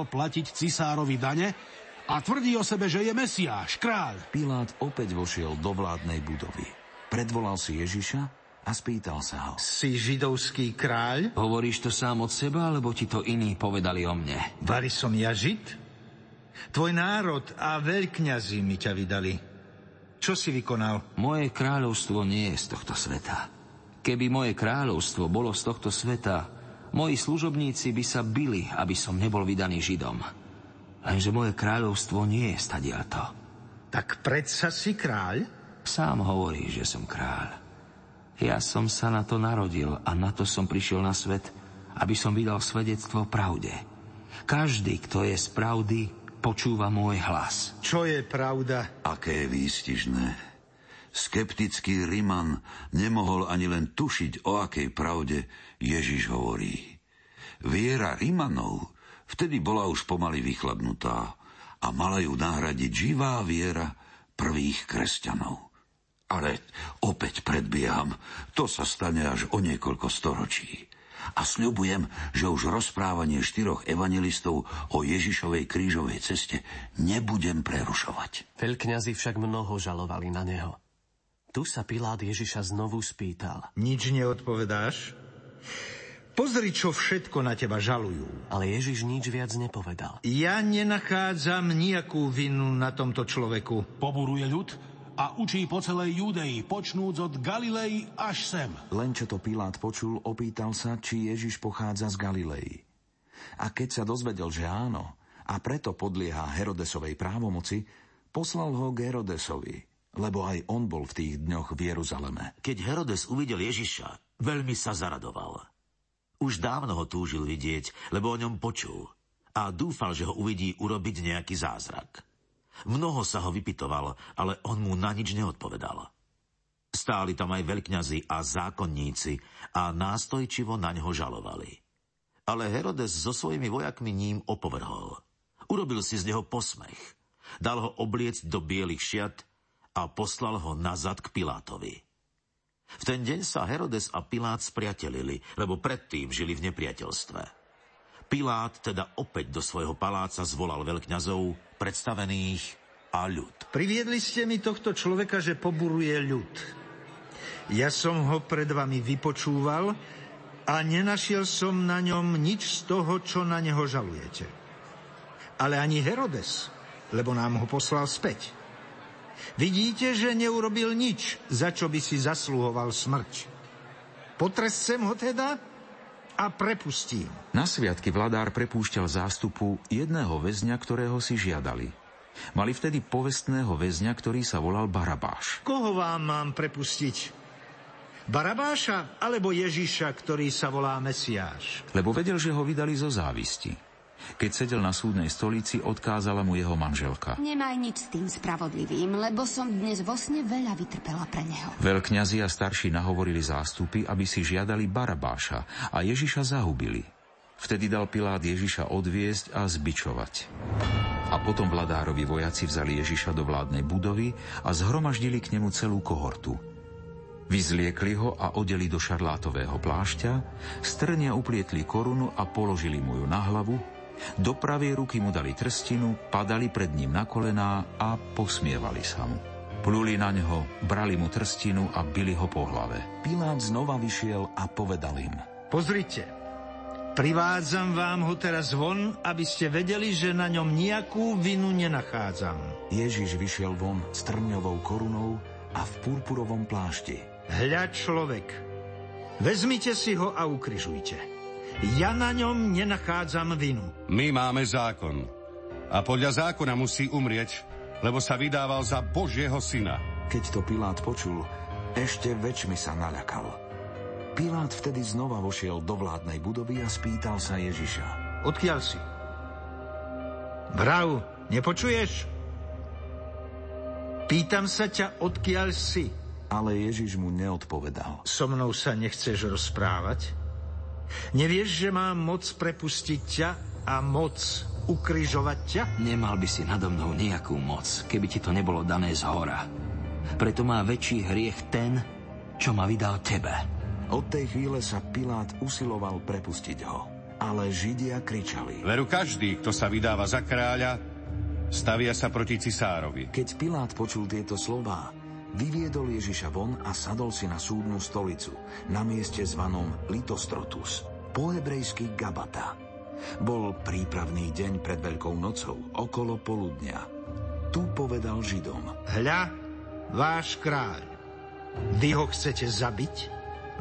prestal platiť cisárovi dane a tvrdí o sebe, že je Mesiáš, kráľ. Pilát opäť vošiel do vládnej budovy. Predvolal si Ježiša a spýtal sa ho. Si židovský kráľ? Hovoríš to sám od seba, alebo ti to iní povedali o mne? Vary som ja žid? Tvoj národ a veľkňazi mi ťa vydali. Čo si vykonal? Moje kráľovstvo nie je z tohto sveta. Keby moje kráľovstvo bolo z tohto sveta, moji služobníci by sa bili, aby som nebol vydaný Židom. Lenže moje kráľovstvo nie je stadiato. Tak predsa si kráľ? Sám hovorí, že som kráľ. Ja som sa na to narodil a na to som prišiel na svet, aby som vydal svedectvo pravde. Každý, kto je z pravdy, počúva môj hlas. Čo je pravda? Aké výstižné. Skeptický Riman nemohol ani len tušiť, o akej pravde Ježiš hovorí. Viera Rimanov Vtedy bola už pomaly vychladnutá a mala ju nahradiť živá viera prvých kresťanov. Ale opäť predbieham, to sa stane až o niekoľko storočí. A sľubujem, že už rozprávanie štyroch evangelistov o Ježišovej krížovej ceste nebudem prerušovať. Veľkňazi však mnoho žalovali na neho. Tu sa Pilát Ježiša znovu spýtal. Nič neodpovedáš? Pozri, čo všetko na teba žalujú. Ale Ježiš nič viac nepovedal. Ja nenachádzam nejakú vinu na tomto človeku. Poburuje ľud a učí po celej Judei, počnúc od Galilei až sem. Len čo to Pilát počul, opýtal sa, či Ježiš pochádza z Galilei. A keď sa dozvedel, že áno, a preto podlieha Herodesovej právomoci, poslal ho k Herodesovi, lebo aj on bol v tých dňoch v Jeruzaleme. Keď Herodes uvidel Ježiša, veľmi sa zaradoval. Už dávno ho túžil vidieť, lebo o ňom počul a dúfal, že ho uvidí urobiť nejaký zázrak. Mnoho sa ho vypitoval, ale on mu na nič neodpovedal. Stáli tam aj veľkňazi a zákonníci a nástojčivo na ňo žalovali. Ale Herodes so svojimi vojakmi ním opovrhol. Urobil si z neho posmech. Dal ho obliecť do bielých šiat a poslal ho nazad k Pilátovi. V ten deň sa Herodes a Pilát spriatelili, lebo predtým žili v nepriateľstve. Pilát teda opäť do svojho paláca zvolal veľkňazov, predstavených a ľud. Priviedli ste mi tohto človeka, že poburuje ľud. Ja som ho pred vami vypočúval a nenašiel som na ňom nič z toho, čo na neho žalujete. Ale ani Herodes, lebo nám ho poslal späť. Vidíte, že neurobil nič, za čo by si zasluhoval smrť. Potrescem ho teda a prepustím. Na sviatky vladár prepúšťal zástupu jedného väzňa, ktorého si žiadali. Mali vtedy povestného väzňa, ktorý sa volal Barabáš. Koho vám mám prepustiť? Barabáša alebo Ježiša, ktorý sa volá Mesiáš? Lebo vedel, že ho vydali zo závisti. Keď sedel na súdnej stolici, odkázala mu jeho manželka. Nemaj nič s tým spravodlivým, lebo som dnes vo sne veľa vytrpela pre neho. Veľkňazi a starší nahovorili zástupy, aby si žiadali Barabáša a Ježiša zahubili. Vtedy dal Pilát Ježiša odviesť a zbičovať. A potom vladárovi vojaci vzali Ježiša do vládnej budovy a zhromaždili k nemu celú kohortu. Vyzliekli ho a odeli do šarlátového plášťa, strnia uplietli korunu a položili mu ju na hlavu, do pravej ruky mu dali trstinu, padali pred ním na kolená a posmievali sa mu. Pluli na ňo, brali mu trstinu a bili ho po hlave. Pilát znova vyšiel a povedal im. Pozrite, privádzam vám ho teraz von, aby ste vedeli, že na ňom nejakú vinu nenachádzam. Ježiš vyšiel von s trňovou korunou a v purpurovom plášti. Hľa človek, vezmite si ho a ukryžujte. Ja na ňom nenachádzam vinu. My máme zákon. A podľa zákona musí umrieť, lebo sa vydával za Božieho syna. Keď to Pilát počul, ešte väčšmi sa naľakal. Pilát vtedy znova vošiel do vládnej budovy a spýtal sa Ježiša. Odkiaľ si? Vrav, nepočuješ? Pýtam sa ťa, odkiaľ si. Ale Ježiš mu neodpovedal. So mnou sa nechceš rozprávať? Nevieš, že mám moc prepustiť ťa a moc ukryžovať ťa? Nemal by si nado mnou nejakú moc, keby ti to nebolo dané z hora. Preto má väčší hriech ten, čo ma vydal tebe. Od tej chvíle sa Pilát usiloval prepustiť ho. ale Židia kričali. Veru každý, kto sa vydáva za kráľa, stavia sa proti cisárovi. Keď Pilát počul tieto slová, vyviedol Ježiša von a sadol si na súdnu stolicu, na mieste zvanom Litostrotus, po hebrejsky Gabata. Bol prípravný deň pred Veľkou nocou, okolo poludnia. Tu povedal Židom. Hľa, váš kráľ. Vy ho chcete zabiť?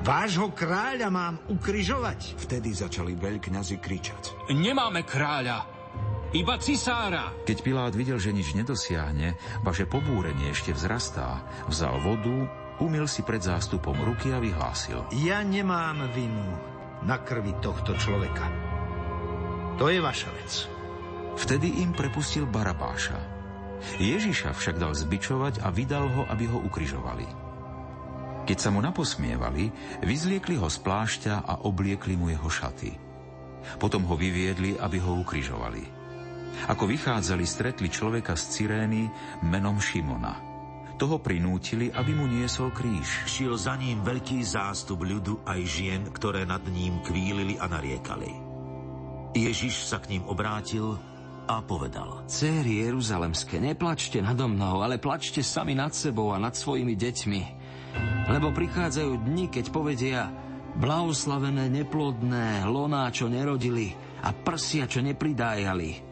Vášho kráľa mám ukryžovať? Vtedy začali veľkňazi kričať. Nemáme kráľa, iba cisára. Keď Pilát videl, že nič nedosiahne, vaše pobúrenie ešte vzrastá, vzal vodu, umil si pred zástupom ruky a vyhlásil. Ja nemám vinu na krvi tohto človeka. To je vaša vec. Vtedy im prepustil Barabáša. Ježiša však dal zbičovať a vydal ho, aby ho ukryžovali. Keď sa mu naposmievali, vyzliekli ho z plášťa a obliekli mu jeho šaty. Potom ho vyviedli, aby ho ukrižovali. Ako vychádzali, stretli človeka z Cyrény menom Šimona. Toho prinútili, aby mu niesol kríž. Šiel za ním veľký zástup ľudu aj žien, ktoré nad ním kvílili a nariekali. Ježiš sa k ním obrátil a povedal. Céry Jeruzalemské, neplačte nado mnou, ale plačte sami nad sebou a nad svojimi deťmi lebo prichádzajú dni, keď povedia blahoslavené neplodné, loná, čo nerodili a prsia, čo nepridájali.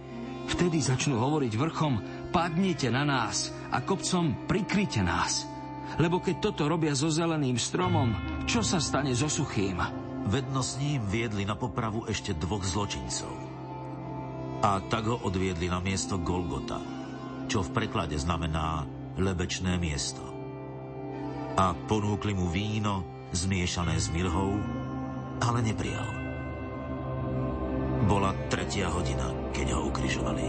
Vtedy začnú hovoriť vrchom, padnite na nás a kopcom prikryte nás. Lebo keď toto robia so zeleným stromom, čo sa stane so suchým? Vedno s ním viedli na popravu ešte dvoch zločincov. A tak ho odviedli na miesto Golgota, čo v preklade znamená lebečné miesto a ponúkli mu víno zmiešané s mirhou, ale neprijal. Bola tretia hodina, keď ho ukrižovali.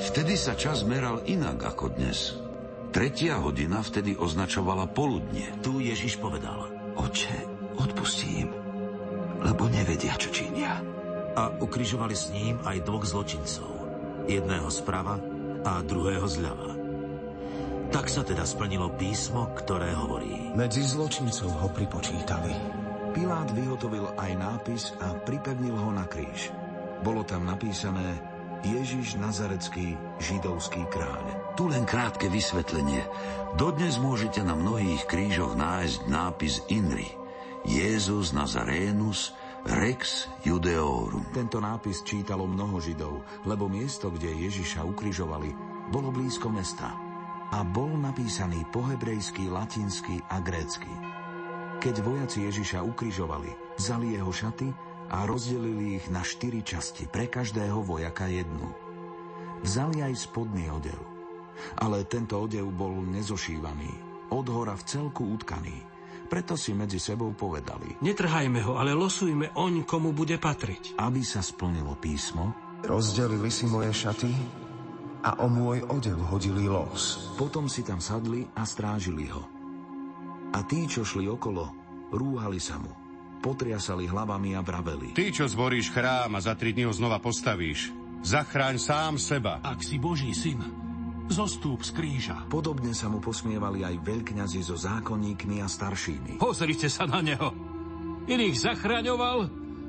Vtedy sa čas meral inak ako dnes. Tretia hodina vtedy označovala poludnie. Tu Ježiš povedal. Oče, odpustím, lebo nevedia, čo činia. A ukrižovali s ním aj dvoch zločincov jedného zprava a druhého zľava. Tak sa teda splnilo písmo, ktoré hovorí. Medzi zločincov ho pripočítali. Pilát vyhotovil aj nápis a pripevnil ho na kríž. Bolo tam napísané Ježiš Nazarecký, židovský kráľ. Tu len krátke vysvetlenie. Dodnes môžete na mnohých krížoch nájsť nápis INRI. Jezus Nazarénus, Rex Judeorum. Tento nápis čítalo mnoho Židov, lebo miesto, kde Ježiša ukrižovali, bolo blízko mesta a bol napísaný po hebrejsky, latinsky a grécky. Keď vojaci Ježiša ukrižovali, vzali jeho šaty a rozdelili ich na štyri časti, pre každého vojaka jednu. Vzali aj spodný odev, ale tento odev bol nezošívaný, od hora v celku utkaný – preto si medzi sebou povedali. Netrhajme ho, ale losujme oň, komu bude patriť. Aby sa splnilo písmo, rozdelili si moje šaty a o môj odev hodili los. Potom si tam sadli a strážili ho. A tí, čo šli okolo, rúhali sa mu. Potriasali hlavami a vraveli. Ty, čo zboríš chrám a za tri dní ho znova postavíš, zachráň sám seba. Ak si Boží syn, zostúp z kríža. Podobne sa mu posmievali aj veľkňazi so zákonníkmi a staršími. Pozrite sa na neho. Iných zachraňoval,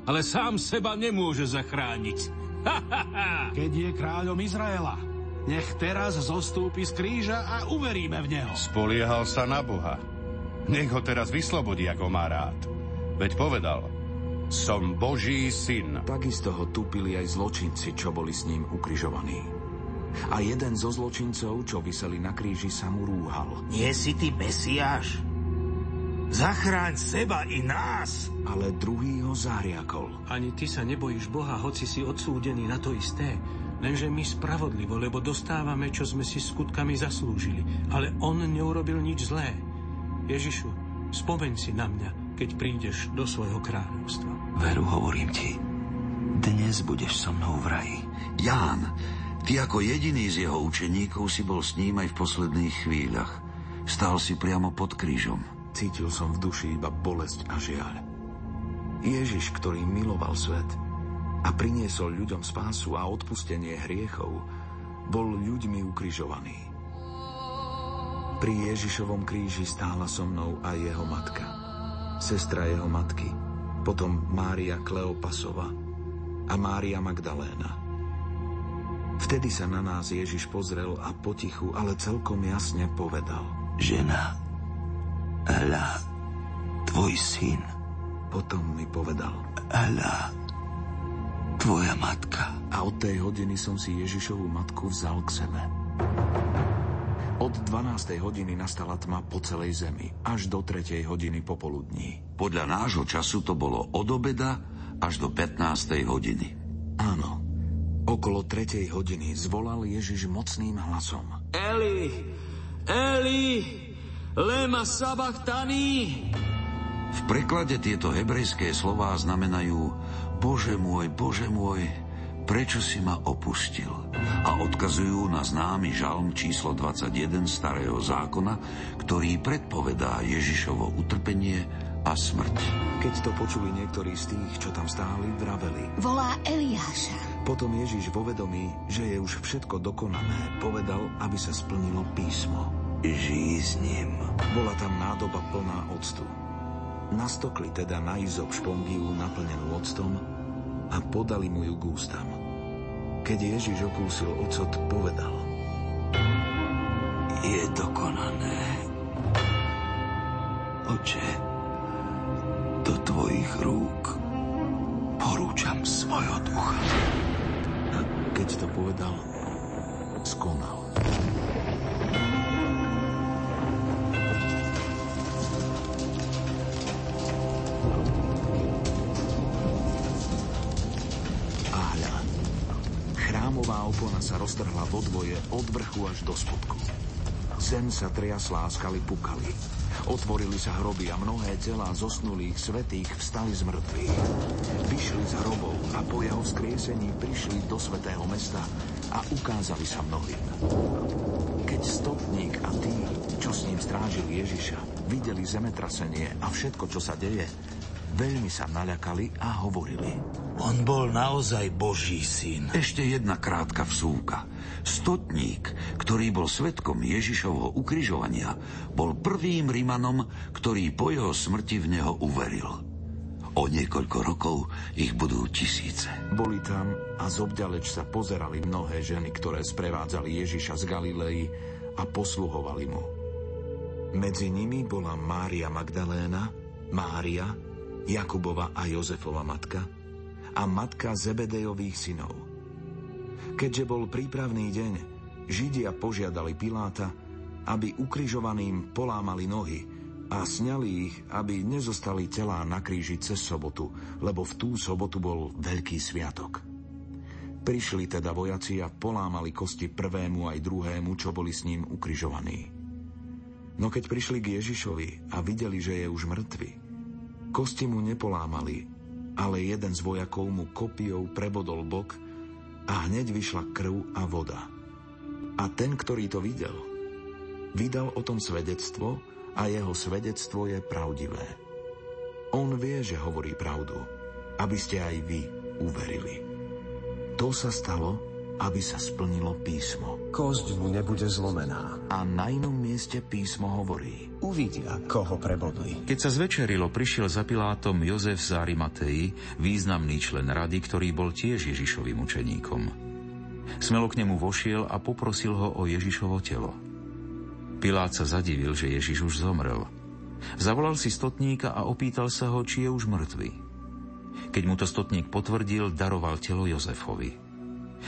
ale sám seba nemôže zachrániť. Keď je kráľom Izraela, nech teraz zostúpi z kríža a uveríme v neho. Spoliehal sa na Boha. Nech ho teraz vyslobodí, ako má rád. Veď povedal, som Boží syn. Takisto ho tupili aj zločinci, čo boli s ním ukrižovaní. A jeden zo zločincov, čo vyseli na kríži, sa mu rúhal. Nie si ty Mesiáš? Zachráň seba i nás! Ale druhý ho zahriakol. Ani ty sa nebojíš Boha, hoci si odsúdený na to isté. Lenže my spravodlivo, lebo dostávame, čo sme si skutkami zaslúžili. Ale on neurobil nič zlé. Ježišu, spomeň si na mňa, keď prídeš do svojho kráľovstva. Veru, hovorím ti, dnes budeš so mnou v raji. Ján, Ty ako jediný z jeho učeníkov si bol s ním aj v posledných chvíľach. Stál si priamo pod krížom. Cítil som v duši iba bolesť a žiaľ. Ježiš, ktorý miloval svet a priniesol ľuďom spásu a odpustenie hriechov, bol ľuďmi ukrižovaný. Pri Ježišovom kríži stála so mnou aj jeho matka, sestra jeho matky, potom Mária Kleopasova a Mária Magdaléna. Vtedy sa na nás Ježiš pozrel a potichu, ale celkom jasne povedal. Žena, hľa, tvoj syn. Potom mi povedal. Hľa, tvoja matka. A od tej hodiny som si Ježišovú matku vzal k sebe. Od 12. hodiny nastala tma po celej zemi, až do 3. hodiny popoludní. Podľa nášho času to bolo od obeda až do 15. hodiny. Áno, Okolo tretej hodiny zvolal Ježiš mocným hlasom. Eli, Eli, lema sabachtani. V preklade tieto hebrejské slová znamenajú Bože môj, Bože môj, prečo si ma opustil? A odkazujú na známy žalm číslo 21 starého zákona, ktorý predpovedá Ježišovo utrpenie a smrť. Keď to počuli niektorí z tých, čo tam stáli, vraveli. Volá Eliáša. Potom Ježiš vo vedomí, že je už všetko dokonané, povedal, aby sa splnilo písmo. Žij s ním. Bola tam nádoba plná octu. Nastokli teda na izok špongiu naplnenú octom a podali mu ju k ústam. Keď Ježiš okúsil ocot, povedal. Je dokonané. Oče, do tvojich rúk porúčam svojho ducha. A keď to povedal, skonal. Opona sa roztrhla vo dvoje od vrchu až do spodku. Zem sa triasla a skaly pukali. Otvorili sa hroby a mnohé telá zosnulých svetých vstali z mŕtvych. Vyšli z hrobov a po jeho vzkriesení prišli do svetého mesta a ukázali sa mnohým. Keď stotník a tí, čo s ním strážili Ježiša, videli zemetrasenie a všetko, čo sa deje, veľmi sa naľakali a hovorili. On bol naozaj Boží syn. Ešte jedna krátka vsúka. Stotník, ktorý bol svetkom Ježišovho ukrižovania, bol prvým Rimanom, ktorý po jeho smrti v neho uveril. O niekoľko rokov ich budú tisíce. Boli tam a zobďaleč sa pozerali mnohé ženy, ktoré sprevádzali Ježiša z Galilei a posluhovali mu. Medzi nimi bola Mária Magdaléna, Mária, Jakubova a Jozefova matka a matka Zebedejových synov – Keďže bol prípravný deň, Židia požiadali Piláta, aby ukrižovaným polámali nohy a sňali ich, aby nezostali telá na kríži cez sobotu, lebo v tú sobotu bol veľký sviatok. Prišli teda vojaci a polámali kosti prvému aj druhému, čo boli s ním ukrižovaní. No keď prišli k Ježišovi a videli, že je už mŕtvy, kosti mu nepolámali, ale jeden z vojakov mu kopiou prebodol bok a hneď vyšla krv a voda. A ten, ktorý to videl, vydal o tom svedectvo a jeho svedectvo je pravdivé. On vie, že hovorí pravdu, aby ste aj vy uverili. To sa stalo, aby sa splnilo písmo. Kosť mu nebude zlomená. A na inom mieste písmo hovorí. Uvidia, koho prebodli. Keď sa zvečerilo, prišiel za Pilátom Jozef z Arimatei, významný člen rady, ktorý bol tiež Ježišovým učeníkom. Smelo k nemu vošiel a poprosil ho o Ježišovo telo. Pilát sa zadivil, že Ježiš už zomrel. Zavolal si stotníka a opýtal sa ho, či je už mŕtvy. Keď mu to stotník potvrdil, daroval telo Jozefovi.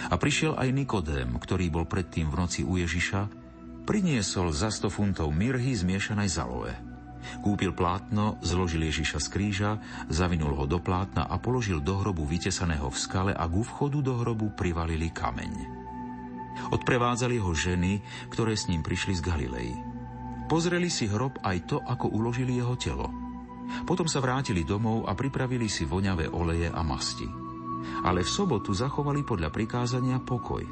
A prišiel aj Nikodém, ktorý bol predtým v noci u Ježiša, priniesol za 100 funtov mirhy zmiešanej z aloe. Kúpil plátno, zložil Ježiša z kríža, zavinul ho do plátna a položil do hrobu vytesaného v skale a ku vchodu do hrobu privalili kameň. Odprevádzali ho ženy, ktoré s ním prišli z Galilei. Pozreli si hrob aj to, ako uložili jeho telo. Potom sa vrátili domov a pripravili si voňavé oleje a masti ale v sobotu zachovali podľa prikázania pokoj.